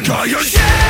and I am